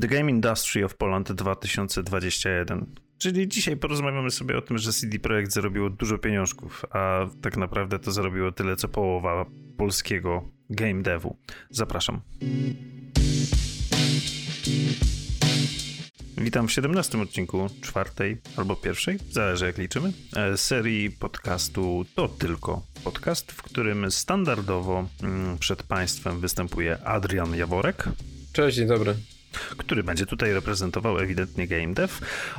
The Game Industry of Poland 2021. Czyli dzisiaj porozmawiamy sobie o tym, że CD Projekt zarobiło dużo pieniążków, a tak naprawdę to zarobiło tyle, co połowa polskiego game devu. Zapraszam. Witam w 17 odcinku czwartej albo pierwszej, zależy jak liczymy, e, serii podcastu To Tylko Podcast, w którym standardowo mm, przed Państwem występuje Adrian Jaworek. Cześć, dzień dobry. Który będzie tutaj reprezentował ewidentnie game dev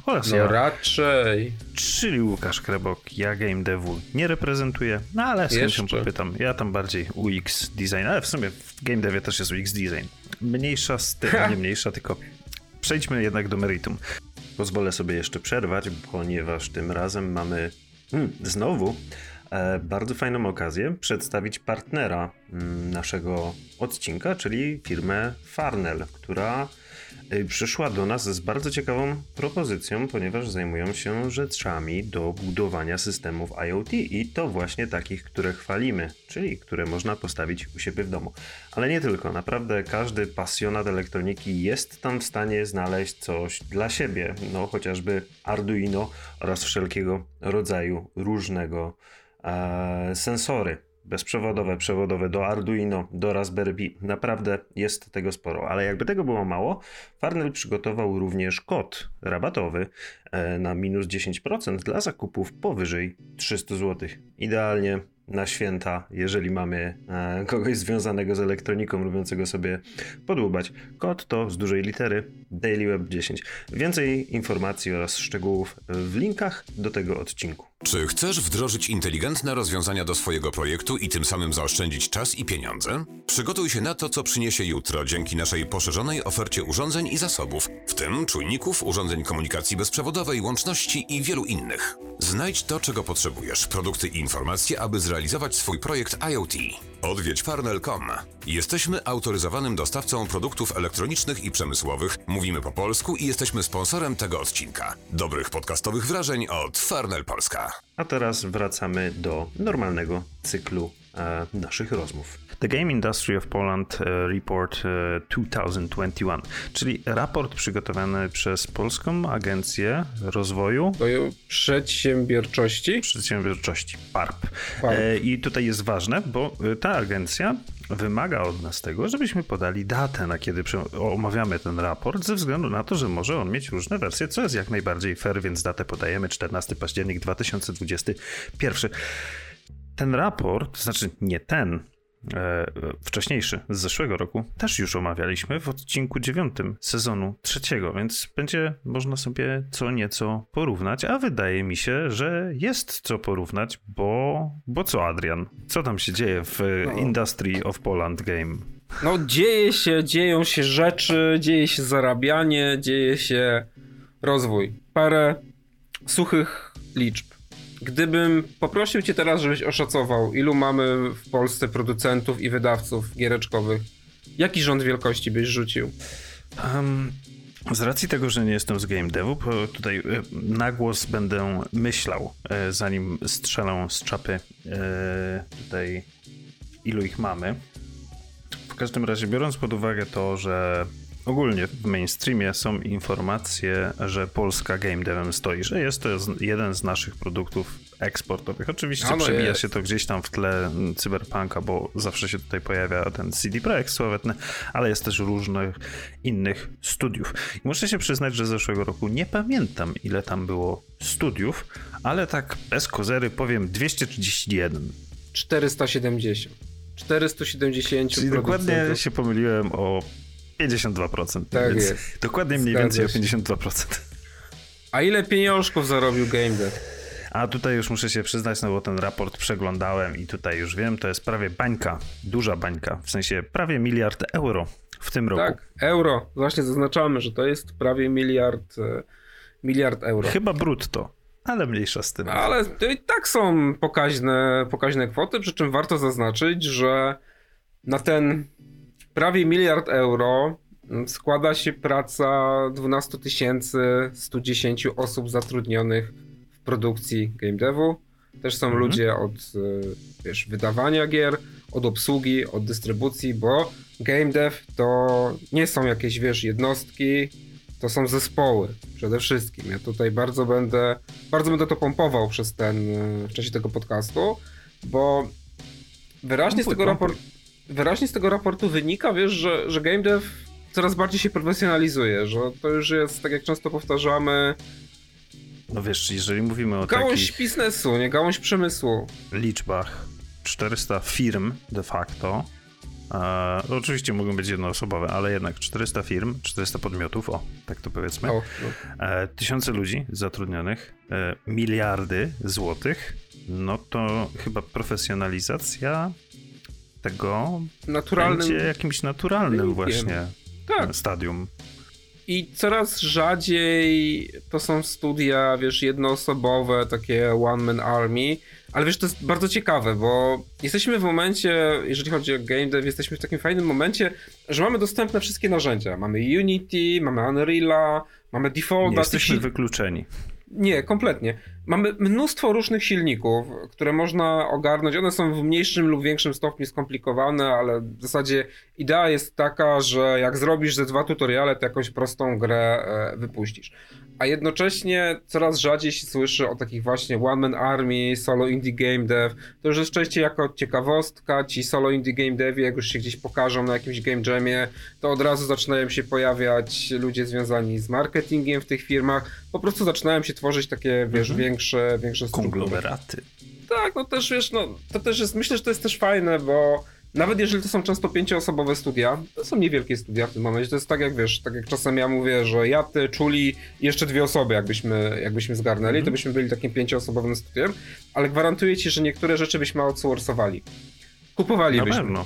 oraz no ja, raczej. czyli Łukasz Krebok. Ja game devu nie reprezentuję, no ale z chęcią popytam. Ja tam bardziej UX design, ale w sumie w game devie też jest UX design. Mniejsza z tym, nie mniejsza, tylko Przejdźmy jednak do meritum. Pozwolę sobie jeszcze przerwać, ponieważ tym razem mamy hmm, znowu e, bardzo fajną okazję przedstawić partnera mm, naszego odcinka, czyli firmę Farnell, która przyszła do nas z bardzo ciekawą propozycją, ponieważ zajmują się rzeczami do budowania systemów IoT i to właśnie takich, które chwalimy, czyli które można postawić u siebie w domu. Ale nie tylko, naprawdę każdy pasjonat elektroniki jest tam w stanie znaleźć coś dla siebie, no chociażby Arduino oraz wszelkiego rodzaju różnego e, sensory bezprzewodowe, przewodowe do Arduino, do Raspberry Pi. Naprawdę jest tego sporo, ale jakby tego było mało, Farnell przygotował również kod rabatowy e, na minus 10% dla zakupów powyżej 300 zł. Idealnie na święta, jeżeli mamy e, kogoś związanego z elektroniką, lubiącego sobie podłubać. Kod to z dużej litery DailyWeb 10. Więcej informacji oraz szczegółów w linkach do tego odcinku. Czy chcesz wdrożyć inteligentne rozwiązania do swojego projektu i tym samym zaoszczędzić czas i pieniądze? Przygotuj się na to, co przyniesie jutro dzięki naszej poszerzonej ofercie urządzeń i zasobów, w tym czujników, urządzeń komunikacji bezprzewodowej, łączności i wielu innych. Znajdź to, czego potrzebujesz, produkty i informacje, aby zrealizować swój projekt IoT. Odwiedź farnel.com. Jesteśmy autoryzowanym dostawcą produktów elektronicznych i przemysłowych, mówimy po polsku i jesteśmy sponsorem tego odcinka. Dobrych podcastowych wrażeń od Farnel Polska. A teraz wracamy do normalnego cyklu naszych rozmów. The Game Industry of Poland e, Report 2021, e, czyli raport przygotowany przez Polską Agencję Rozwoju Przedsiębiorczości. Przedsiębiorczości, PARP. PARP. E, I tutaj jest ważne, bo ta agencja wymaga od nas tego, żebyśmy podali datę, na kiedy omawiamy ten raport, ze względu na to, że może on mieć różne wersje, co jest jak najbardziej fair, więc datę podajemy 14 październik 2021. Ten raport, to znaczy nie ten, E, wcześniejszy z zeszłego roku też już omawialiśmy w odcinku dziewiątym sezonu trzeciego, więc będzie można sobie co nieco porównać, a wydaje mi się, że jest co porównać, bo, bo co Adrian? Co tam się dzieje w no. Industry of Poland Game? No dzieje się, dzieją się rzeczy, dzieje się zarabianie, dzieje się rozwój. Parę suchych liczb. Gdybym poprosił cię teraz, żebyś oszacował, ilu mamy w Polsce producentów i wydawców giereczkowych, jaki rząd wielkości byś rzucił? Um, z racji tego, że nie jestem z game devu, tutaj e, na głos będę myślał, e, zanim strzelę z czapy e, tutaj ilu ich mamy. W każdym razie, biorąc pod uwagę to, że ogólnie w mainstreamie są informacje, że Polska game devem stoi, że jest to jeden z naszych produktów eksportowych. Oczywiście no przebija jest. się to gdzieś tam w tle cyberpunka, bo zawsze się tutaj pojawia ten CD Projekt sławetny, ale jest też różnych innych studiów. I muszę się przyznać, że zeszłego roku nie pamiętam ile tam było studiów, ale tak bez kozery powiem 231. 470. 470 Czyli dokładnie się pomyliłem o 52%. Tak więc jest. Dokładnie mniej Zgadza więcej się. o 52%. A ile pieniążków zarobił GameDev? A tutaj już muszę się przyznać, no bo ten raport przeglądałem i tutaj już wiem, to jest prawie bańka, duża bańka, w sensie prawie miliard euro w tym roku. Tak, euro. Właśnie zaznaczamy, że to jest prawie miliard, e, miliard euro. Chyba brutto. Ale mniejsza z tym. Ale to i tak są pokaźne, pokaźne kwoty, przy czym warto zaznaczyć, że na ten prawie miliard euro składa się praca 12 110 osób zatrudnionych w produkcji game devu. Też są mhm. ludzie od e, wiesz, wydawania gier, od obsługi, od dystrybucji, bo game dev to nie są jakieś, wiesz, jednostki, to są zespoły przede wszystkim. Ja tutaj bardzo będę, bardzo będę to pompował przez ten, w czasie tego podcastu, bo wyraźnie z tego raportu wyraźnie z tego raportu wynika, wiesz, że, że game dev coraz bardziej się profesjonalizuje, że to już jest, tak jak często powtarzamy, no wiesz, jeżeli mówimy o gałąź takich... biznesu, nie gałąź przemysłu. Liczbach 400 firm de facto, e, oczywiście mogą być jednoosobowe, ale jednak 400 firm, 400 podmiotów, o, tak to powiedzmy, o, no. e, tysiące ludzi zatrudnionych, e, miliardy złotych, no to chyba profesjonalizacja tego naturalnym będzie jakimś naturalnym właśnie tak. stadium. I coraz rzadziej to są studia, wiesz, jednoosobowe, takie one-man army, ale wiesz, to jest bardzo ciekawe, bo jesteśmy w momencie, jeżeli chodzi o game dev, jesteśmy w takim fajnym momencie, że mamy dostępne wszystkie narzędzia. Mamy Unity, mamy Unreal'a, mamy Defaulta. Nie jesteśmy wykluczeni. Nie, kompletnie. Mamy mnóstwo różnych silników, które można ogarnąć. One są w mniejszym lub większym stopniu skomplikowane, ale w zasadzie idea jest taka, że jak zrobisz ze dwa tutoriale, to jakąś prostą grę e, wypuścisz a jednocześnie coraz rzadziej się słyszy o takich właśnie one-man army, solo indie game dev. To już jest częściej jako ciekawostka, ci solo indie game devi, jak już się gdzieś pokażą na jakimś game jamie, to od razu zaczynają się pojawiać ludzie związani z marketingiem w tych firmach. Po prostu zaczynają się tworzyć takie, wiesz, mhm. większe, większe struktury. Konglomeraty. Tak, no też wiesz, no to też jest, myślę, że to jest też fajne, bo nawet jeżeli to są często pięcioosobowe studia, to są niewielkie studia w tym momencie. To jest tak jak wiesz, tak jak czasem ja mówię, że ja, ty, czuli i jeszcze dwie osoby, jakbyśmy, jakbyśmy zgarnęli, mm -hmm. to byśmy byli takim pięcioosobowym studiem, ale gwarantuję ci, że niektóre rzeczy byśmy outsourcowali. Kupowalibyśmy. Na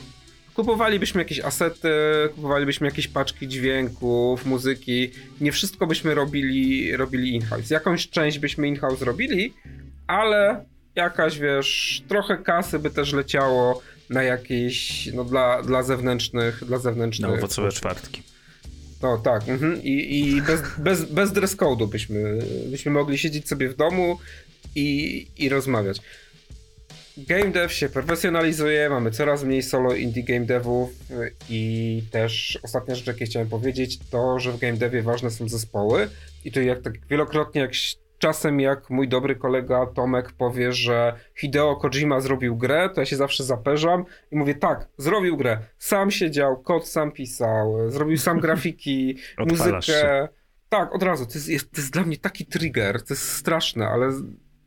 Kupowalibyśmy jakieś asety, kupowalibyśmy jakieś paczki dźwięków, muzyki. Nie wszystko byśmy robili, robili in-house. Jakąś część byśmy in-house robili, ale jakaś, wiesz, trochę kasy by też leciało na jakieś, no dla, dla zewnętrznych, dla zewnętrznych... Na owocowe czwartki. No tak, mhm. i, i bez, bez, bez dress code'u byśmy, byśmy mogli siedzieć sobie w domu i, i rozmawiać. Game dev się profesjonalizuje, mamy coraz mniej solo indie game devów i też ostatnia rzecz, jakie chciałem powiedzieć, to, że w game devie ważne są zespoły i to jak tak wielokrotnie jak czasem jak mój dobry kolega Tomek powie, że Hideo Kojima zrobił grę, to ja się zawsze zaperzam i mówię tak, zrobił grę. Sam siedział, kod sam pisał, zrobił sam grafiki, muzykę. Się. Tak, od razu. To jest, jest, to jest dla mnie taki trigger, to jest straszne, ale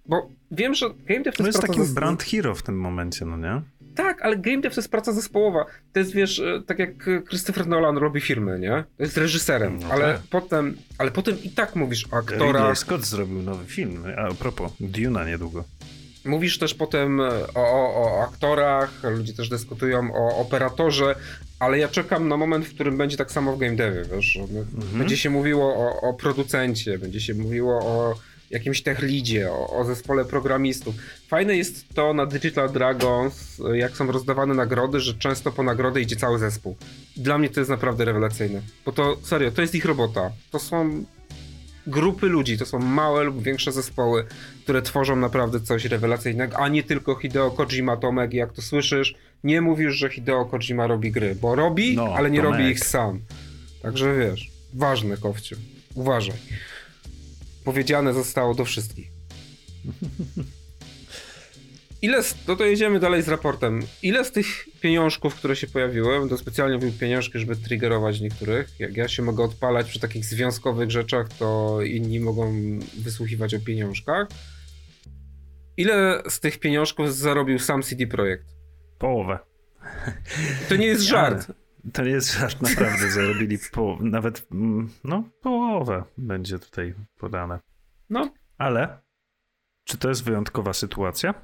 bo wiem, że game dev to, jest, jest takim brand hero w tym momencie, no nie? Tak, ale game dev to jest praca zespołowa. To jest, wiesz, e, tak jak Christopher Nolan robi filmy, nie? To jest reżyserem, no ale tak. potem, ale potem i tak mówisz o aktorach. Ridley Scott zrobił nowy film, a propos, Duna niedługo. Mówisz też potem o, o, o aktorach, ludzie też dyskutują o operatorze, ale ja czekam na moment, w którym będzie tak samo w game devie, wiesz? Mhm. Będzie się mówiło o, o producencie, będzie się mówiło o jakimś techlidzie, o, o zespole programistów. Fajne jest to na Digital Dragons, jak są rozdawane nagrody, że często po nagrodę idzie cały zespół. Dla mnie to jest naprawdę rewelacyjne, bo to serio, to jest ich robota. To są grupy ludzi, to są małe lub większe zespoły, które tworzą naprawdę coś rewelacyjnego, a nie tylko Hideo Kojima, Tomek, jak to słyszysz, nie mówisz, że Hideo Kojima robi gry, bo robi, no, ale nie Tomek. robi ich sam. Także wiesz, ważne, Kowciu, uważaj powiedziane zostało do wszystkich. Ile, z, no to jedziemy dalej z raportem. Ile z tych pieniążków, które się pojawiły, będę specjalnie mówił pieniążki, żeby triggerować niektórych. Jak ja się mogę odpalać przy takich związkowych rzeczach, to inni mogą wysłuchiwać o pieniążkach. Ile z tych pieniążków zarobił sam CD Projekt? Połowę. To nie jest żart. To nie jest żart, naprawdę zarobili po, nawet, mm, no, połowę będzie tutaj podane. No. Ale, czy to jest wyjątkowa sytuacja?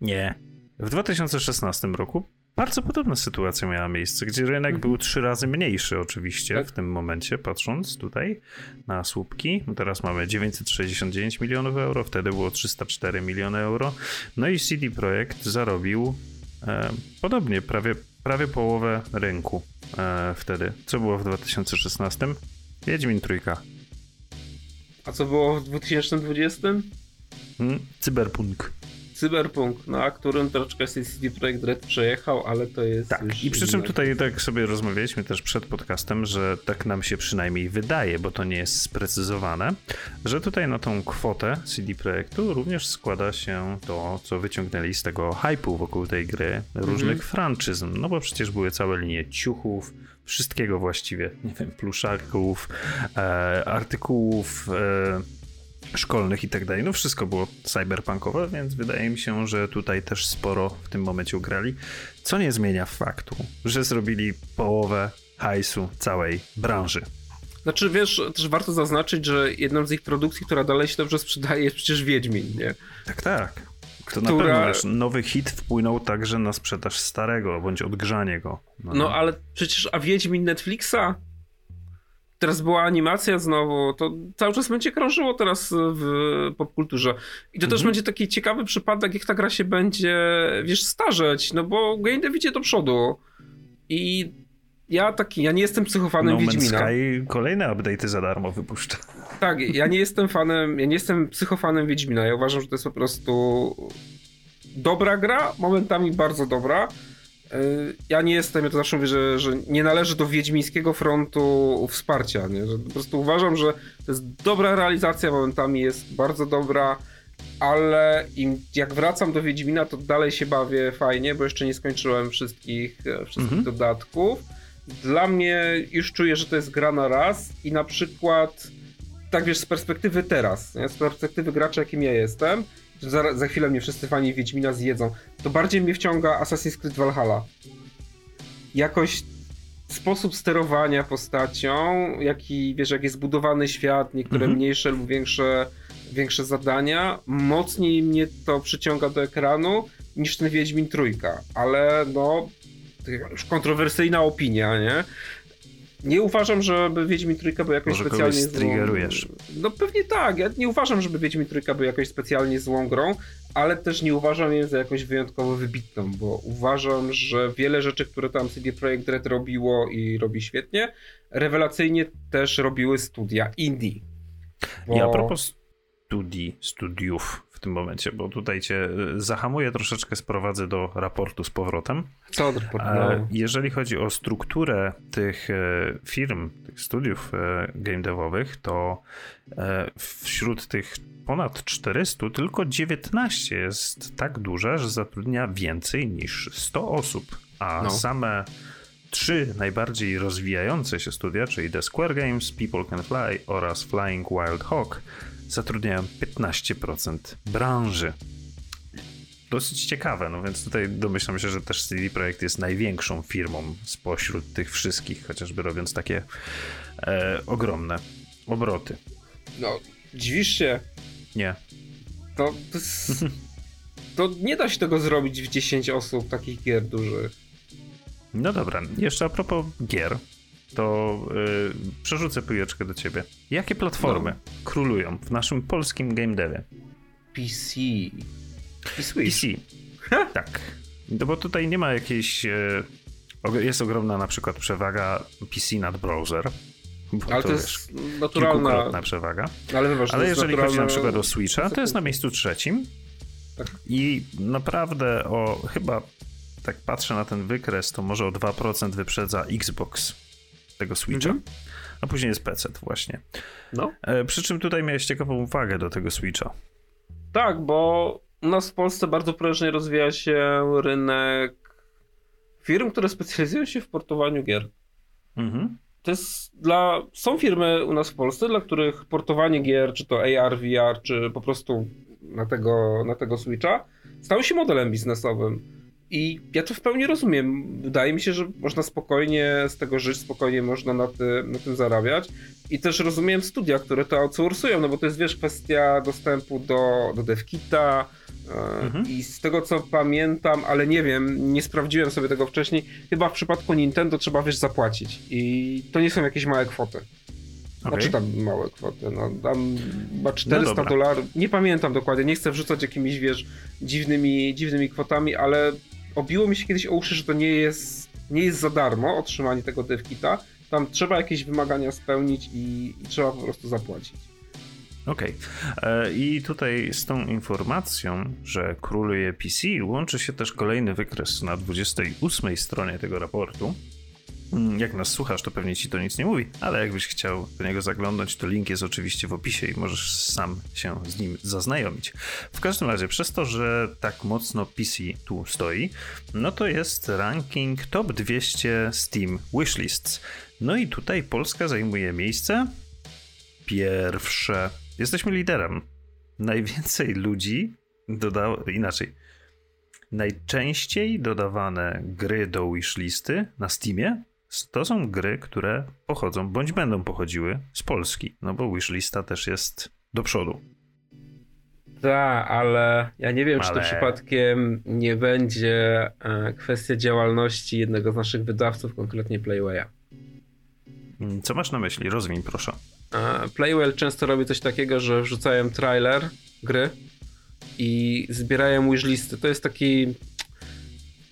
Nie. W 2016 roku bardzo podobna sytuacja miała miejsce, gdzie rynek mhm. był trzy razy mniejszy oczywiście tak. w tym momencie, patrząc tutaj na słupki. Teraz mamy 969 milionów euro, wtedy było 304 miliony euro. No i CD Projekt zarobił e, podobnie, prawie prawie połowę rynku e, wtedy. Co było w 2016? Wiedźmin trójka. A co było w 2020? Hmm, cyberpunk. Cyberpunk, na którym troszeczkę CD Projekt Red przejechał, ale to jest. Tak, i przy czym tutaj tak sobie rozmawialiśmy też przed podcastem, że tak nam się przynajmniej wydaje, bo to nie jest sprecyzowane, że tutaj na tą kwotę CD Projektu również składa się to, co wyciągnęli z tego hypu wokół tej gry, różnych mhm. franczyzm. No bo przecież były całe linie ciuchów, wszystkiego właściwie, nie wiem, pluszaków, e, artykułów. E, szkolnych i tak dalej. No wszystko było cyberpunkowe, więc wydaje mi się, że tutaj też sporo w tym momencie ugrali, co nie zmienia faktu, że zrobili połowę hajsu całej branży. Znaczy, wiesz, też warto zaznaczyć, że jedną z ich produkcji, która dalej się dobrze sprzedaje, jest przecież Wiedźmin, nie? Tak, tak. To która... na pewno, wiesz, nowy hit wpłynął także na sprzedaż starego, bądź odgrzanie go. No, no ale przecież, a Wiedźmin Netflixa teraz była animacja znowu, to cały czas będzie krążyło teraz w popkulturze. I to mhm. też będzie taki ciekawy przypadek, jak ta gra się będzie, wiesz, starzeć, no bo game dev idzie do przodu. I ja taki, ja nie jestem psychofanem no Wiedźmina. Sky kolejne update'y za darmo wypuszcza. Tak, ja nie jestem fanem, ja nie jestem psychofanem Wiedźmina. Ja uważam, że to jest po prostu dobra gra, momentami bardzo dobra ja nie jestem, ja to zawsze mówię, że, że nie należy do wiedźmińskiego frontu wsparcia, nie? Że po prostu uważam, że to jest dobra realizacja, momentami jest bardzo dobra, ale im, jak wracam do Wiedźmina, to dalej się bawię fajnie, bo jeszcze nie skończyłem wszystkich, e, wszystkich mhm. dodatków. Dla mnie już czuję, że to jest gra na raz i na przykład tak wiesz, z perspektywy teraz, nie? z perspektywy gracza, jakim ja jestem, za, za chwilę mnie wszyscy fani Wiedźmina zjedzą, to bardziej mnie wciąga Assassin's Creed Valhalla. Jakoś sposób sterowania postacią, jaki, wiesz, jak jest budowany świat, niektóre mhm. mniejsze lub większe, większe zadania, mocniej mnie to przyciąga do ekranu niż ten Wiedźmin Trójka, ale no, już kontrowersyjna opinia, nie? Nie uważam, żeby Wiedźmin Trójka był jakoś Może specjalnie złą... No pewnie tak, ja nie uważam, żeby Wiedźmin Trójka był jakoś specjalnie złą grą, ale też nie uważam jej za jakoś wyjątkowo wybitną, bo uważam, że wiele rzeczy, które tam CD Projekt Red robiło i robi świetnie, rewelacyjnie też robiły studia indie. Bo... I a propos studii, studiów, w tym momencie, bo tutaj cię y, zahamuję, troszeczkę sprowadzę do raportu z powrotem. Co? No. Jeżeli chodzi o strukturę tych e, firm, tych studiów e, game devowych, to e, wśród tych ponad 400 tylko 19 jest tak duże, że zatrudnia więcej niż 100 osób, a no. same trzy najbardziej rozwijające się studia, czyli The Square Games, People Can Fly oraz Flying Wild Hawk, zatrudniają 15% branży. Dosyć ciekawe, no więc tutaj domyślam się, że też CD Projekt jest największą firmą spośród tych wszystkich, chociażby robiąc takie e, ogromne obroty. No, dziwisz się? Nie. To, to, to nie da się tego zrobić w 10 osób, takich gier dużych. No dobra, jeszcze a propos gier, to yy, przerzucę pujeczkę do ciebie. Jakie platformy no. królują w naszym polskim game devie? PC. I Switch. PC. tak. No bo tutaj nie ma jakiejś... Yy, jest ogromna na przykład przewaga PC nad browser. ale to, to jest naturalna przewaga. Ale, ale jeżeli chodzi na przykład o Switcha, to jest na miejscu trzecim. Tak. I naprawdę o chyba tak patrzę na ten wykres, to może o 2% wyprzedza Xbox tego Switcha. Mhm. A później jest PC właśnie. No. E, przy czym tutaj miałeś ciekawą uwagę do tego Switcha. Tak, bo u nas w Polsce bardzo prężnie rozwija się rynek firm, które specjalizują się w portowaniu gier. Mhm. To jest dla. Są firmy u nas w Polsce, dla których portowanie gier, czy to AR, VR, czy po prostu na tego, na tego Switcha, stało się modelem biznesowym. I ja to w pełni rozumiem. Wydaje mi się, że można spokojnie z tego żyć, spokojnie można na, ty, na tym zarabiać. I też rozumiem studia, które to outsourcują, no bo to jest wiesz, kwestia dostępu do, do DevKita. E, mhm. I z tego co pamiętam, ale nie wiem, nie sprawdziłem sobie tego wcześniej, chyba w przypadku Nintendo trzeba wiesz zapłacić. I to nie są jakieś małe kwoty. Okay. Znaczy tam małe kwoty, no tam chyba 400 no dolarów, nie pamiętam dokładnie, nie chcę wrzucać jakimiś, wiesz, dziwnymi, dziwnymi kwotami, ale obiło mi się kiedyś o uszy, że to nie jest, nie jest za darmo otrzymanie tego devkita. Tam trzeba jakieś wymagania spełnić i, i trzeba po prostu zapłacić. Okej. Okay. E, I tutaj z tą informacją, że króluje PC, łączy się też kolejny wykres na 28 stronie tego raportu. Mm, jak nas słuchasz, to pewnie ci to nic nie mówi, ale jakbyś chciał do niego zaglądać, to link jest oczywiście w opisie i możesz sam się z nim zaznajomić. W każdym razie, przez to, że tak mocno PC tu stoi, no to jest ranking top 200 Steam Wishlists. No i tutaj Polska zajmuje miejsce pierwsze. Jesteśmy liderem. Najwięcej ludzi dodało, inaczej, najczęściej dodawane gry do wishlisty na Steamie to są gry, które pochodzą bądź będą pochodziły z Polski, no bo wishlista też jest do przodu. Tak, ale ja nie wiem, ale... czy to przypadkiem nie będzie e, kwestia działalności jednego z naszych wydawców, konkretnie Playwaya. Mm, co masz na myśli? Rozwiń proszę. E, Playwell często robi coś takiego, że wrzucają trailer gry i zbierają wishlisty. To jest taki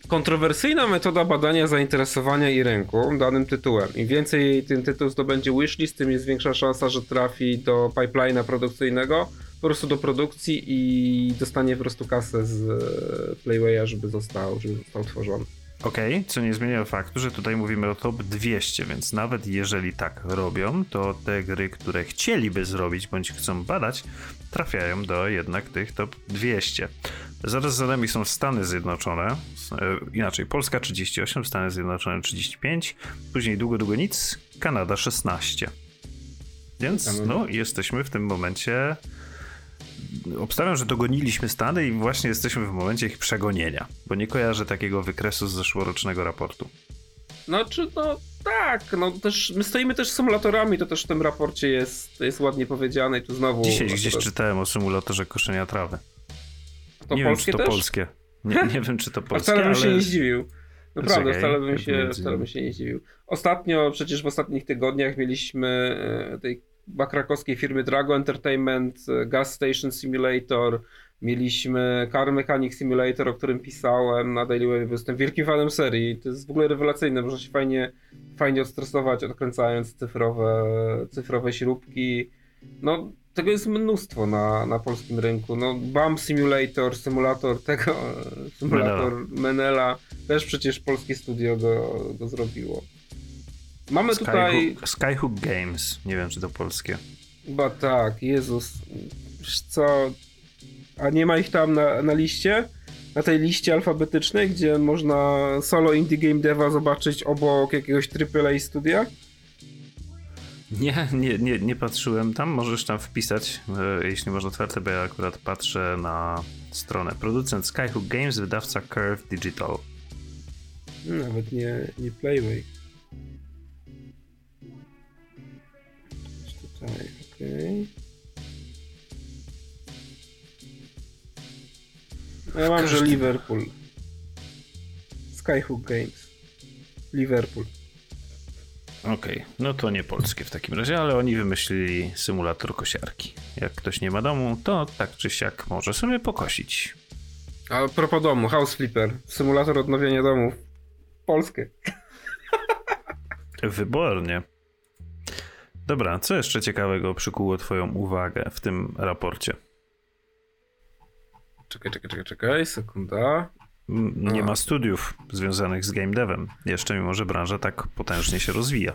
kontrowersyjna metoda badania zainteresowania i rynku danym tytułem. Im więcej ten tytuł zdobędzie wishlist, tym jest większa szansa, że trafi do pipeline'a produkcyjnego, po prostu do produkcji i dostanie po prostu kasę z e, Playwaya, żeby został, żeby został tworzony. Okej, okay, co nie zmienia faktu, że tutaj mówimy o top 200, więc nawet jeżeli tak robią, to te gry, które chcieliby zrobić bądź chcą badać, trafiają do jednak tych top 200. Zaraz za nami są Stany Zjednoczone, e, inaczej Polska 38, Stany Zjednoczone 35, później długo, długo nic, Kanada 16. Więc no, jesteśmy w tym momencie obstawiam, że dogoniliśmy Stany i właśnie jesteśmy w momencie ich przegonienia, bo nie kojarzę takiego wykresu z zeszłorocznego raportu. No czy no tak, no też my stoimy też symulatorami, to też w tym raporcie jest, jest ładnie powiedziane i tu znowu... Dzisiaj gdzieś czytałem o symulatorze koszenia trawy. To nie wiem, czy to też? polskie. Nie, nie wiem, czy to polskie, wcale bym ale... się nie zdziwił. Naprawdę, wcale bym, się, wcale bym się nie zdziwił. Ostatnio, przecież w ostatnich tygodniach mieliśmy e, tej krakowskiej firmy Drago Entertainment, e, Gas Station Simulator, mieliśmy Car Mechanic Simulator, o którym pisałem na Daily Wave. Jestem wielkim fanem serii. To jest w ogóle rewelacyjne. Można się fajnie, fajnie odstresować, odkręcając cyfrowe, cyfrowe śrubki. No, tego jest mnóstwo na, na polskim rynku. No, BAM Simulator, symulator tego, symulator Menela. Menela. Też przecież polskie studio go, go zrobiło. Mamy Skyhook, tutaj. Skyhook Games. Nie wiem, czy to polskie. Chyba tak, Jezus. Wiesz co? A nie ma ich tam na, na liście? Na tej liście alfabetycznej, gdzie można solo indie game deva zobaczyć obok jakiegoś AAA studia? Nie, nie, nie, nie patrzyłem tam. Możesz tam wpisać, e, jeśli masz otwarte, bo ja akurat patrzę na stronę. Producent Skyhook Games, wydawca Curve Digital. Nawet nie, nie Playway. Tutaj, okej. Okay. Ja mam, Każdy... że Liverpool. Skyhook Games. Liverpool. Okej, okay. no to nie polskie w takim razie, ale oni wymyślili symulator kosiarki. Jak ktoś nie ma domu, to tak czy siak może sobie pokosić. A propos domu, House Flipper, symulator odnowienia domów. Polskie. Wybornie. Dobra, co jeszcze ciekawego przykuło Twoją uwagę w tym raporcie? Czekaj, czekaj, czekaj, czekaj, sekunda. Nie A. ma studiów związanych z game devem, jeszcze mimo, że branża tak potężnie się rozwija.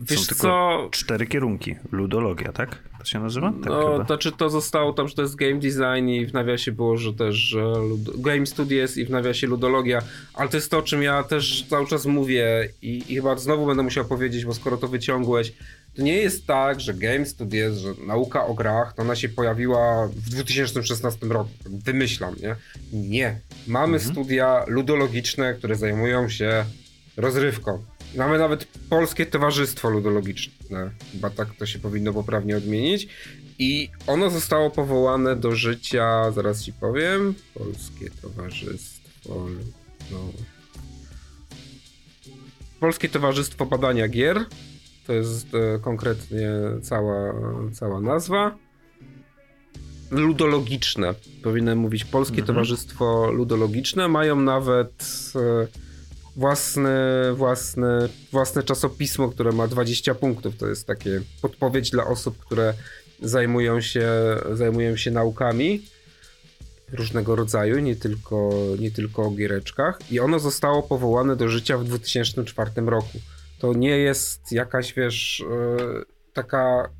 Wiesz Są tylko co? cztery kierunki. Ludologia, tak? To się nazywa? Tak no, chyba. to czy to zostało tam, że to jest game design i w nawiasie było, że też że game studies i w nawiasie ludologia, ale to jest to, o czym ja też cały czas mówię i, i chyba znowu będę musiał powiedzieć, bo skoro to wyciągłeś, to nie jest tak, że Game Studies, że nauka o grach, to ona się pojawiła w 2016 roku. Wymyślam, nie? Nie. Mamy mhm. studia ludologiczne, które zajmują się rozrywką. Mamy nawet Polskie Towarzystwo Ludologiczne, chyba tak to się powinno poprawnie odmienić. I ono zostało powołane do życia, zaraz ci powiem, Polskie Towarzystwo no. Polskie Towarzystwo Badania Gier to jest e, konkretnie cała, cała nazwa. Ludologiczne. Powinienem mówić Polskie mhm. Towarzystwo Ludologiczne. Mają nawet e, własne, własne, własne czasopismo, które ma 20 punktów. To jest takie podpowiedź dla osób, które zajmują się, zajmują się naukami różnego rodzaju, nie tylko, nie tylko o giereczkach. I ono zostało powołane do życia w 2004 roku. To nie jest jakaś, wiesz, e, taka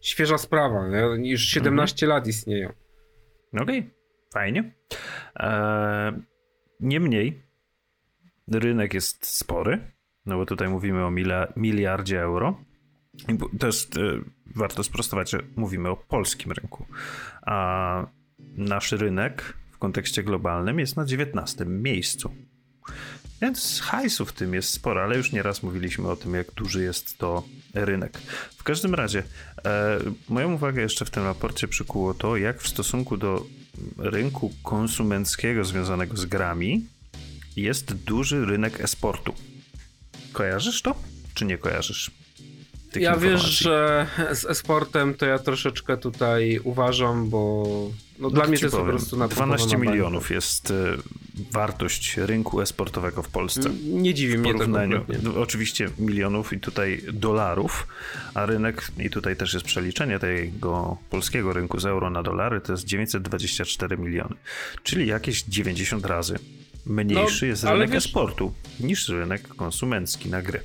świeża sprawa. Nie? Już 17 mhm. lat istnieją. Okej, okay. fajnie. Eee, niemniej rynek jest spory, no bo tutaj mówimy o miliardzie euro. I też e, warto sprostować, że mówimy o polskim rynku. A nasz rynek w kontekście globalnym jest na 19 miejscu. Więc hajsu w tym jest sporo, ale już nieraz mówiliśmy o tym, jak duży jest to rynek. W każdym razie, e, moją uwagę jeszcze w tym raporcie przykuło to, jak w stosunku do rynku konsumenckiego związanego z grami jest duży rynek esportu. Kojarzysz to, czy nie kojarzysz? ja informacji. wiesz, że z esportem to ja troszeczkę tutaj uważam, bo no, no dla mnie to jest powiem, po prostu na 12 milionów jest y, wartość rynku esportowego w Polsce. Nie dziwi mnie to no, Oczywiście milionów i tutaj dolarów, a rynek, i tutaj też jest przeliczenie tego polskiego rynku z euro na dolary, to jest 924 miliony, czyli jakieś 90 razy mniejszy no, jest rynek wiesz... esportu niż rynek konsumencki na gry.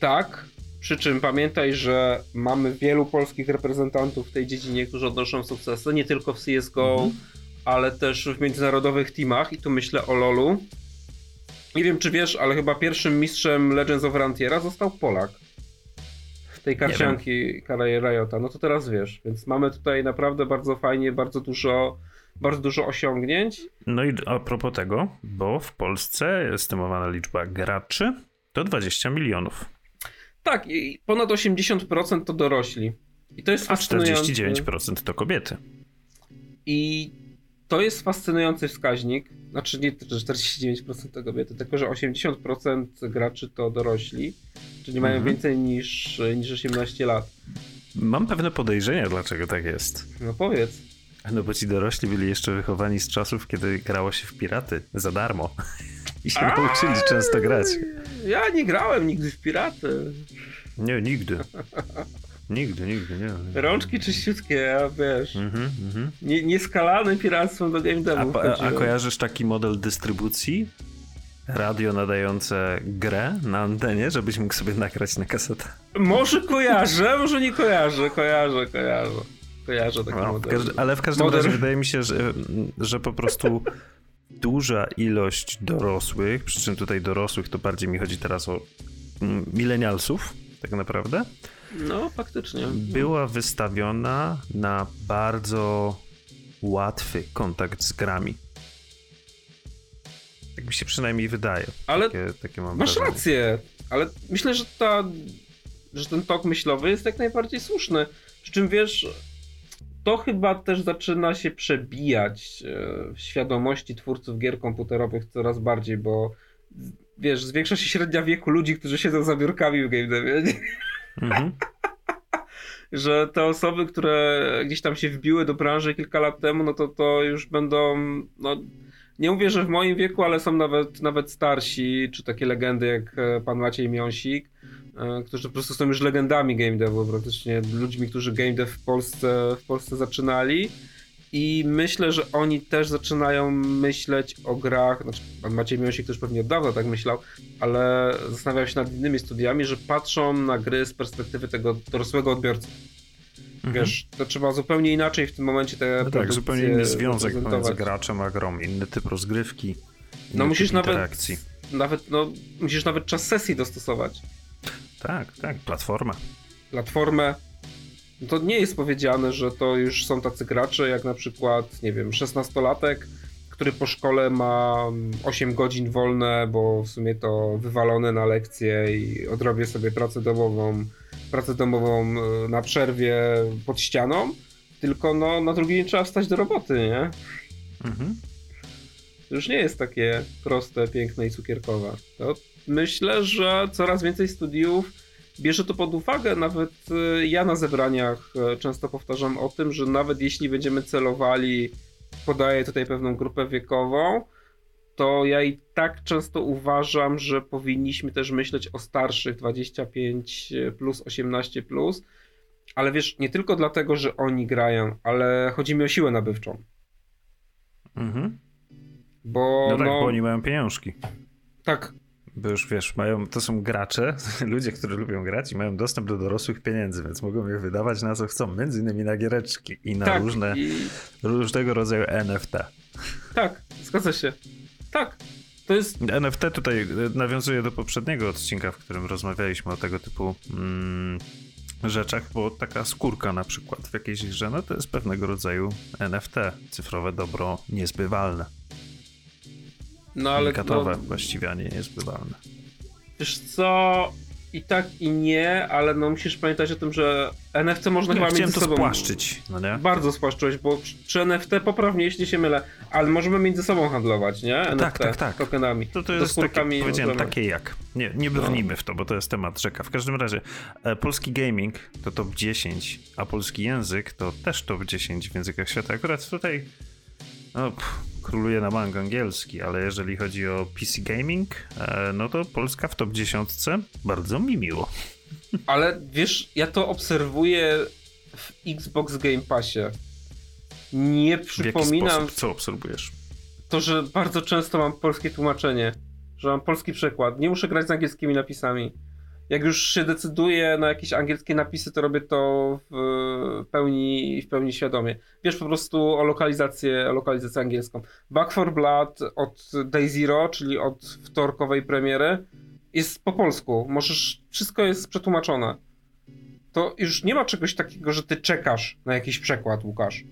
Tak, przy czym pamiętaj, że mamy wielu polskich reprezentantów w tej dziedzinie, którzy odnoszą sukcesy, nie tylko w CSGO, mhm. Ale też w międzynarodowych teamach i tu myślę o LoLu. Nie wiem czy wiesz, ale chyba pierwszym mistrzem Legends of Frontiera został Polak. Tej karcianki Karaje Riota. No to teraz wiesz, więc mamy tutaj naprawdę bardzo fajnie, bardzo dużo bardzo dużo osiągnięć. No i a propos tego, bo w Polsce estymowana liczba graczy to 20 milionów. Tak, i ponad 80% to dorośli. I to jest A 49% to kobiety. I to jest fascynujący wskaźnik. Znaczy nie, że 49% to kobiety, tylko że 80% graczy to dorośli, czyli mają mhm. więcej niż, niż 18 lat. Mam pewne podejrzenia, dlaczego tak jest. No powiedz. No bo ci dorośli byli jeszcze wychowani z czasów, kiedy grało się w piraty za darmo. I się nauczyli często grać. Ja nie grałem nigdy w piraty. Nie, nigdy. Nigdy, nigdy, nie. Rączki czyściutkie, ja wiesz. Mm-hmm, mm-hmm. Nie, nieskalane piractwo do game devu. A, a, kojarzysz taki model dystrybucji? Radio nadające grę na antenie, żebyś mógł sobie nagrać na kasetę. Może kojarzę, może nie kojarzę, kojarzę, kojarzę. Kojarzę taki no, model. W ale w każdym model... razie wydaje mi się, że, że po prostu duża ilość dorosłych, przy czym tutaj dorosłych to bardziej mi chodzi teraz o mm, milenialsów, tak naprawdę. No, faktycznie. Była wystawiona na bardzo łatwy kontakt z grami. Tak mi się przynajmniej wydaje. Ale takie, takie masz wrażenie. rację, ale myślę, że ta, że ten tok myślowy jest jak najbardziej słuszny. Przy czym wiesz, to chyba też zaczyna się przebijać e, w świadomości twórców gier komputerowych coraz bardziej, bo wiesz, zwiększa się średnia wieku ludzi, którzy siedzą za biurkami w game devie. Mhm. że te osoby, które gdzieś tam się wbiły do branży kilka lat temu, no to to już będą, no nie mówię, że w moim wieku, ale są nawet, nawet starsi, czy takie legendy jak e, pan Maciej Miąsik, e, którzy po prostu są już legendami game devu, praktycznie ludźmi, którzy game dev w Polsce, w Polsce zaczynali i myślę, że oni też zaczynają myśleć o grach. Znaczy, pan Maciej Miłosik też pewnie od dawna tak myślał, ale zastanawiał się nad innymi studiami, że patrzą na gry z perspektywy tego dorosłego odbiorcy. Mhm. Wiesz, to trzeba zupełnie inaczej w tym momencie te no Tak, zupełnie inny związek pomiędzy graczem a grą, inny typ rozgrywki. No musisz nawet, nawet, no, musisz nawet czas sesji dostosować. Tak, tak, platformę. Platformę, to nie jest powiedziane, że to już są tacy gracze, jak na przykład, nie wiem, 16-latek, który po szkole ma 8 godzin wolne, bo w sumie to wywalone na lekcje i odrobię sobie pracę domową, pracę domową e, na przerwie pod ścianą, tylko no, na drugi dzień trzeba wstać do roboty, nie? Mhm. To już nie jest takie proste, piękne i cukierkowe. To myślę, że coraz więcej studiów bierze to pod uwagę. Nawet y, ja na zebraniach y, często powtarzam o tym, że nawet jeśli będziemy celowali, podaję tutaj pewną grupę wiekową, to ja i tak często uważam, że powinniśmy też myśleć o starszych 25 plus 18 plus, ale wiesz, nie tylko dlatego, że oni grają, ale chodzi mi o siłę nabywczą. Mhm. Bo, no tak, no, bo oni mają pieniążki. Tak. Bo już wiesz, mają, to są gracze, ludzie, którzy lubią grać i mają dostęp do dorosłych pieniędzy, więc mogą je wydawać na co chcą, między innymi na giereczki i na tak, różne, i... różnego rodzaju NFT. Tak, zgadza się. Tak, to jest... NFT tutaj e, nawiązuje do poprzedniego odcinka, w którym rozmawialiśmy o tego typu mm, rzeczach, bo taka skórka na przykład w jakiejś grze, no to jest pewnego rodzaju NFT, cyfrowe dobro niezbywalne. No ale... Unikatowe no, właściwie, a nie niezbywalne. Wiesz co, i tak i nie, ale no musisz pamiętać o tym, że NFT można chyba między to sobą... spłaszczyć, no nie? Bardzo spłaszczyć, bo przy NFT poprawnie, jeśli się mylę, ale możemy między sobą handlować, nie? NFT tak, tak, tak. tokenami. To, to jest takie, powiedziałem, takie jak. Nie, nie brnijmy no. w to, bo to jest temat rzeka. W każdym razie, e, polski gaming to top 10, a polski język to też top 10 w językach świata. Akurat tutaj no, pff, króluje na bank angielski, ale jeżeli chodzi o PC gaming, e, no to Polska w top 10 bardzo mi miło. Ale wiesz, ja to obserwuję w Xbox Game Passie. Nie przypominam. Co obserwujesz? To, że bardzo często mam polskie tłumaczenie, że mam polski przekład. Nie muszę grać z angielskimi napisami jak już się decyduję na jakieś angielskie napisy, to robię to w pełni, w pełni świadomie. Wiesz po prostu o lokalizację, o lokalizację angielską. Back for Blood od Day Zero, czyli od wtorkowej premiery, jest po polsku. Możesz, wszystko jest przetłumaczone. To już nie ma czegoś takiego, że ty czekasz na jakiś przekład, Łukasz.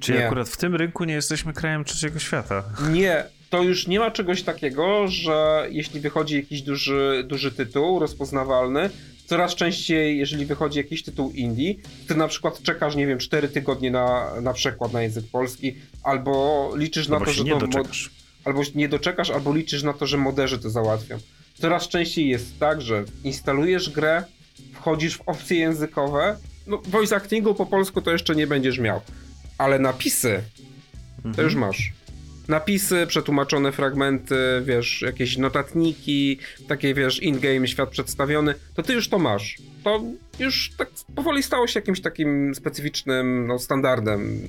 Czyli nie. akurat w tym rynku nie jesteśmy krajem trzeciego świata. Nie, to już nie ma czegoś takiego, że jeśli wychodzi jakiś duży, duży tytuł rozpoznawalny, coraz częściej, jeżeli wychodzi jakiś tytuł indie, ty na przykład czekasz, nie wiem, 4 tygodnie na, na przekład na język polski, albo liczysz na to, że nie to. Doczekasz. Albo nie doczekasz, albo liczysz na to, że moderzy to załatwią. Coraz częściej jest tak, że instalujesz grę, wchodzisz w opcje językowe, no voice actingu po polsku to jeszcze nie będziesz miał, ale napisy mhm. to już masz napisy, przetłumaczone fragmenty, wiesz, jakieś notatniki, takie, wiesz, in-game świat przedstawiony, to ty już to masz. To już tak powoli stało się jakimś takim specyficznym no, standardem.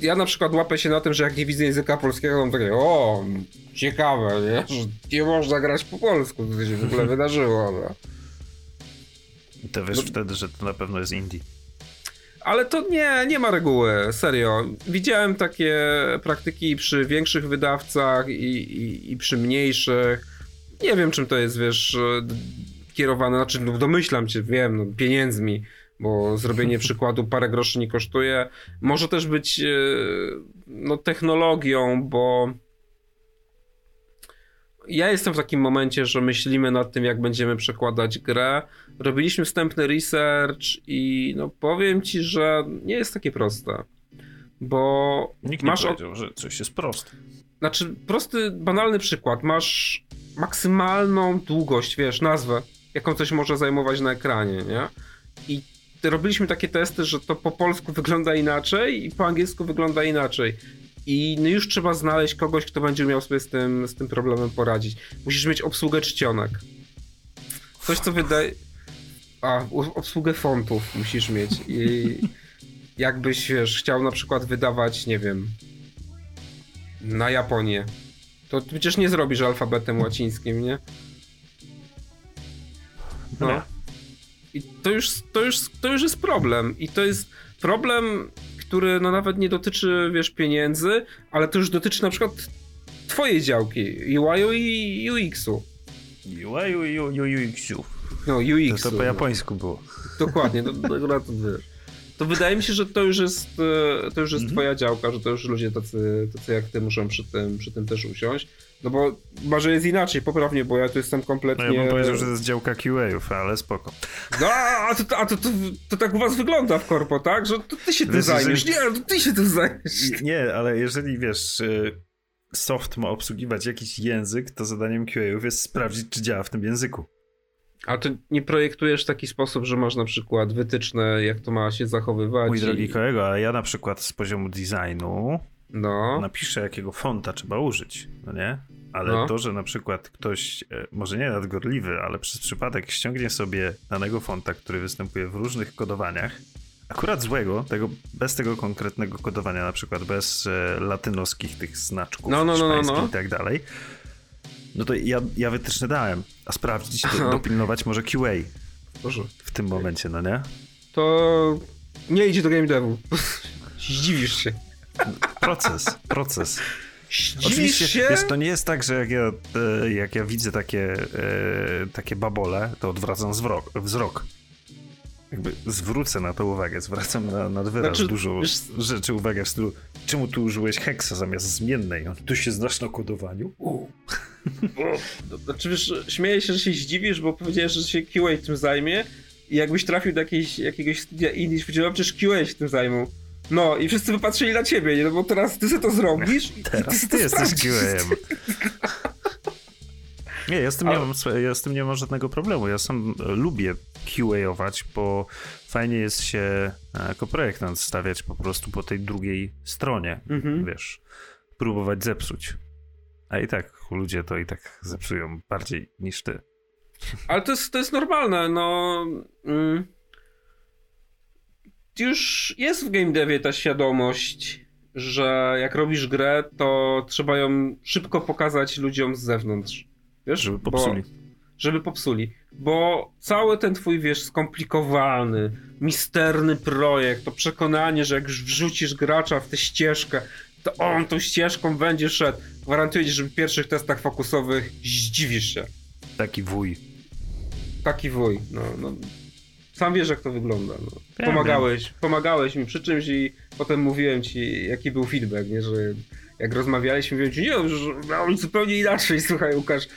Ja na przykład łapę się na tym, że jak nie widzę języka polskiego, to mam takie, o, ciekawe, nie? że nie można grać po polsku, co się w ogóle wydarzyło. No. To wiesz no. wtedy, że to na pewno jest indie. Ale to nie, nie ma reguły, serio. Widziałem takie praktyki przy większych wydawcach i, i, i przy mniejszych. Nie wiem, czym to jest, wiesz, kierowane, znaczy no, domyślam się, wiem, no, pieniędzmi, bo zrobienie przykładu parę groszy nie kosztuje. Może też być e, no, technologią, bo ja jestem w takim momencie, że myślimy nad tym, jak będziemy przekładać grę. Robiliśmy wstępny research i no powiem ci, że nie jest takie proste. Bo Nikt masz nie powiedział, że coś jest proste. Znaczy, prosty, banalny przykład. Masz maksymalną długość, wiesz, nazwę, jaką coś może zajmować na ekranie, nie? I robiliśmy takie testy, że to po polsku wygląda inaczej i po angielsku wygląda inaczej. I no już trzeba znaleźć kogoś, kto będzie miał sobie z tym, z tym problemem poradzić. Musisz mieć obsługę czcionek. Coś, co wydaje... A, obsługę fontów musisz mieć. I jakbyś, wiesz, chciał na przykład wydawać, nie wiem, na Japonię, to przecież nie zrobisz alfabetem łacińskim, nie? No. I to już, to, już, to już jest problem. I to jest problem który no nawet nie dotyczy, wiesz, pieniędzy, ale to już dotyczy na przykład twojej działki, UI-u i UX-u. UI-u i UX-u. No, UX. To, to po japońsku było. Dokładnie, to, to, to, wydaje mi się, że to już jest, e, to już jest mhm. twoja działka, że to już ludzie tacy, tacy jak ty muszą przy tym, przy tym też usiąść. No bo może jest inaczej, poprawnie, bo ja tu jestem kompletnie... No ja bym powiedział, że to jest działka QA-ów, ale spoko. No, a to, a to, to, to, tak u was wygląda w korpo, tak? Że to ty się tym zajmiesz. Nie, to ty się tym zajmiesz. Nie, ale jeżeli, wiesz, y, soft ma obsługiwać jakiś język, to zadaniem QA-ów jest sprawdzić, czy działa w tym języku. A ty nie projektujesz w taki sposób, że masz na przykład wytyczne, jak to ma się zachowywać? Mój i... drogi kolego, a ja na przykład z poziomu designu no. napiszę, jakiego fonta trzeba użyć, no nie? Ale no. to, że na przykład ktoś, e, może nie nadgorliwy, ale przez przypadek ściągnie sobie danego fonta, który występuje w różnych kodowaniach akurat złego, tego, bez tego konkretnego kodowania, na przykład bez e, latynoskich tych znaczków no, no, no, no, no. i tak dalej, no to ja, ja wytyczne dałem. A sprawdzić, to, dopilnować może QA. Boże. W tym momencie, no nie? To nie idzie do game devu. Zdziwisz się. Proces, proces. Zdziwisz Oczywiście, się? Wiesz, to nie jest tak, że jak ja, e, jak ja widzę takie, e, takie babole, to odwracam wzrok. wzrok. Jakby zwrócę na to uwagę, zwracam na, na wyraz znaczy, dużo wiesz... rzeczy uwagę w stylu, czemu tu użyłeś heksa zamiast zmiennej? Tu się znasz na kodowaniu? Znaczy wiesz, śmieję się, że się zdziwisz, bo powiedziałeś, że się QA tym zajmie i jakbyś trafił do jakiejś, jakiegoś studia indie, powiedział, przecież QA się tym zajmą. No i wszyscy wypatrzyli na ciebie, nie? No bo teraz ty sobie to zrobisz teraz ty, ty, jesteś QA-em. Nie, ja z, tym nie mam, ja z tym nie mam żadnego problemu. Ja sam lubię QA-ować, bo fajnie jest się e, jako projektant stawiać po prostu po tej drugiej stronie, mhm. wiesz, próbować zepsuć. A i tak ludzie to i tak zepsują bardziej niż ty. Ale to jest, to jest normalne, no... Mm, już jest w game devie ta świadomość, że jak robisz grę, to trzeba ją szybko pokazać ludziom z zewnątrz. Wiesz? Żeby popsuli. Bo, żeby popsuli. Bo cały ten twój, wiesz, skomplikowany, misterny projekt, to przekonanie, że jak już wrzucisz gracza w tę ścieżkę, to on tą ścieżką będzie szedł. Gwarantuję ci, że w pierwszych testach fokusowych zdziwisz się. Taki wuj. Taki wuj, no, no. Sam wiesz, jak to wygląda. No. Pomagałeś, pomagałeś mi przy czymś i potem mówiłem ci, jaki był feedback, nie, że jak rozmawialiśmy, mówiłem ci, nie, że miało być zupełnie inaczej, słuchaj Łukasz,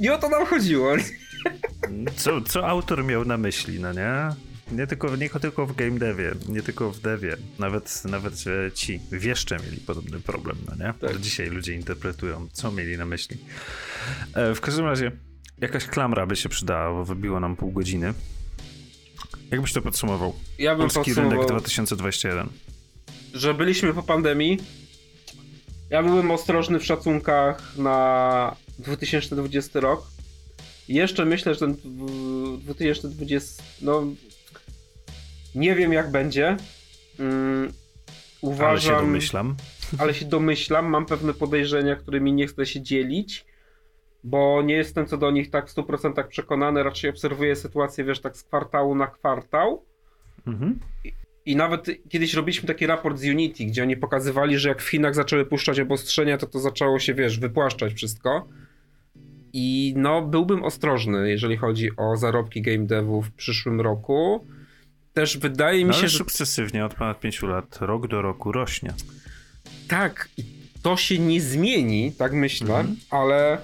nie o to nam chodziło. Co, co autor miał na myśli, no nie? Nie tylko, nie tylko w game devie, nie tylko w devie, nawet, nawet ci wieszcze mieli podobny problem, no nie? Tak. Dzisiaj ludzie interpretują, co mieli na myśli. E, w każdym razie, jakaś klamra by się przydała, bo wybiło nam pół godziny. Jakbyś to podsumował? Ja bym Polski podsumował, rynek 2021. Że byliśmy po pandemii. Ja byłem ostrożny w szacunkach na 2020 rok. Jeszcze myślę, że ten 2020, no nie wiem jak będzie. Um, uważam, ale się domyślam. Ale się domyślam, mam pewne podejrzenia, którymi nie chcę się dzielić, bo nie jestem co do nich tak w 100% przekonany, raczej obserwuję sytuację, wiesz, tak z kwartału na kwartał. Mhm. I, I nawet kiedyś robiliśmy taki raport z Unity, gdzie oni pokazywali, że jak w Chinach zaczęły puszczać obostrzenia, to to zaczęło się, wiesz, wypłaszczać wszystko. I no, byłbym ostrożny, jeżeli chodzi o zarobki game devu w przyszłym roku. Też wydaje mi no, się, że. sukcesywnie od ponad 5 lat, rok do roku rośnie. Tak, to się nie zmieni, tak myślę, mhm. ale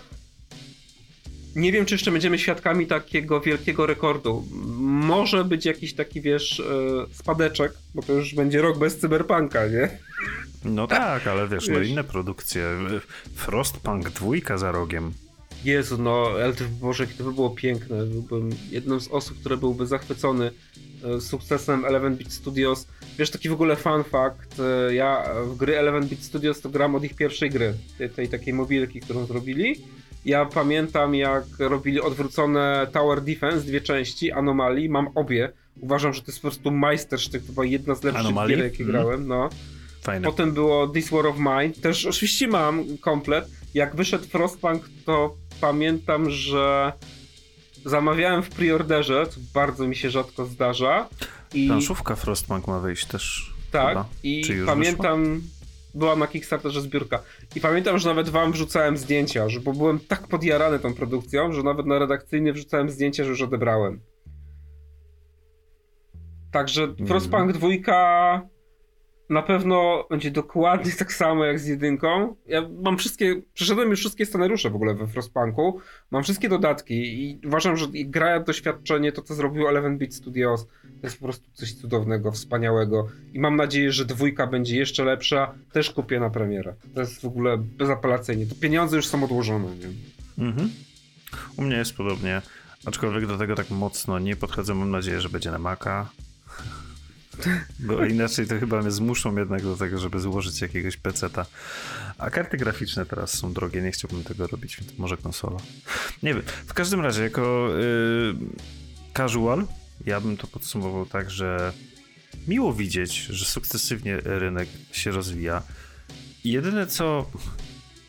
nie wiem, czy jeszcze będziemy świadkami takiego wielkiego rekordu. Może być jakiś taki, wiesz, e, spadeczek, bo to już będzie rok bez cyberpunka, nie? No tak, ale wiesz, no wiesz. no inne produkcje. Frostpunk dwójka za rogiem. Jezu, no, Boże, to by było piękne. Byłbym jedną z osób, które byłby zachwycony e, sukcesem Eleven Beat Studios. Wiesz, taki w ogóle fun fact, e, ja w gry Eleven Beat Studios to gram od ich pierwszej gry, tej, tej takiej mobilki, którą zrobili. Ja pamiętam, jak robili odwrócone Tower Defense, dwie części, Anomalii, mam obie. Uważam, że to jest po prostu majstersztyk, to była jedna z lepszych Anomalii? gier, jakie mm. grałem, no. Fajne. Potem było This War of Mine, też oczywiście mam komplet. Jak wyszedł Frostpunk, to pamiętam, że zamawiałem w preorderze, co bardzo mi się rzadko zdarza. I... Planszówka Frostpunk ma wyjść też. Tak, chyba. i pamiętam, wyszła? Była na Kickstarterze zbiórka. I pamiętam, że nawet wam wrzucałem zdjęcia, że, bo byłem tak podjarany tą produkcją, że nawet na redakcyjnie wrzucałem zdjęcia, że już odebrałem. Także Frostpunk 2 na pewno będzie dokładnie tak samo jak z jedynką. Ja mam wszystkie, przeszedłem już wszystkie scenariusze w ogóle we Frostpunku, mam wszystkie dodatki i uważam, że gra doświadczenie, to co zrobił Eleven Beat Studios, to jest po prostu coś cudownego, wspaniałego i mam nadzieję, że dwójka będzie jeszcze lepsza, też kupię na premierę. To jest w ogóle bezapelacyjnie, to pieniądze już są odłożone, nie? Mhm. U mnie jest podobnie, aczkolwiek do tego tak mocno nie podchodzę, mam nadzieję, że będzie na Maca, bo inaczej to chyba mnie zmuszą jednak do tego, żeby złożyć jakiegoś peceta. A karty graficzne teraz są drogie, nie chciałbym tego robić, więc może konsola. Nie wiem. W każdym razie, jako yy, casual, ja bym to podsumował tak, że miło widzieć, że sukcesywnie rynek się rozwija. Jedyne co,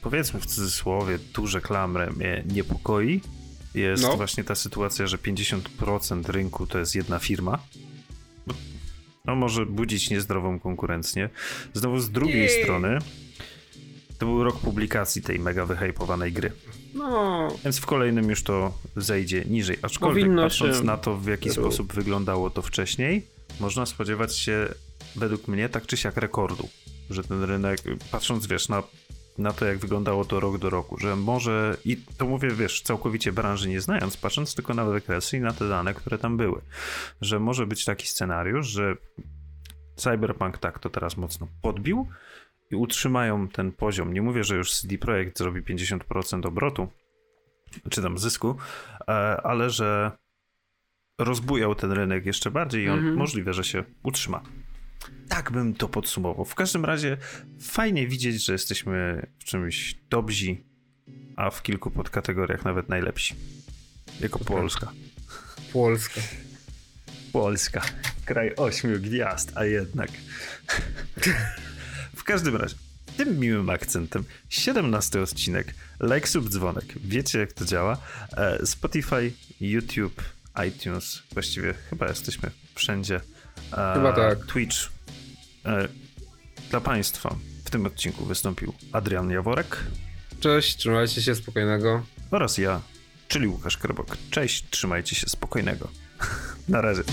powiedzmy w cudzysłowie, duże klamrę mnie niepokoi, jest no. właśnie ta sytuacja, że 50% rynku to jest jedna firma. No może budzić niezdrową konkurencję. Znowu z drugiej Jej. strony to był rok publikacji tej mega wyhypowanej gry. No. Więc w kolejnym już to zejdzie niżej. Aczkolwiek Powinno patrząc na to, w jaki sposób wyglądało to wcześniej, można spodziewać się według mnie tak czy siak rekordu. Że ten rynek, patrząc wiesz, na, na to jak wyglądało to rok do roku, że może, i to mówię wiesz, całkowicie branży nie znając, patrząc tylko na wykresy i na te dane, które tam były, że może być taki scenariusz, że Cyberpunk tak to teraz mocno podbił, i utrzymają ten poziom. Nie mówię, że już CD Projekt zrobi 50% obrotu, czy tam zysku, e, ale że rozbujał ten rynek jeszcze bardziej i on mm -hmm. możliwe, że się utrzyma. Tak bym to podsumował. W każdym razie fajnie widzieć, że jesteśmy w czymś dobrzy, a w kilku podkategoriach nawet najlepsi. Jako Polska. Polska. Polska. Kraj ośmiu gwiazd, a jednak. W każdym razie, tym miłym akcentem, 17 odcinek, like, sub, dzwonek. Wiecie jak to działa? E, Spotify, YouTube, iTunes, właściwie chyba jesteśmy wszędzie. E, chyba tak. Twitch. E, dla Państwa w tym odcinku wystąpił Adrian Jaworek. Cześć, trzymajcie się spokojnego. Oraz ja, czyli Łukasz Krebok. Cześć, trzymajcie się spokojnego. Na razie.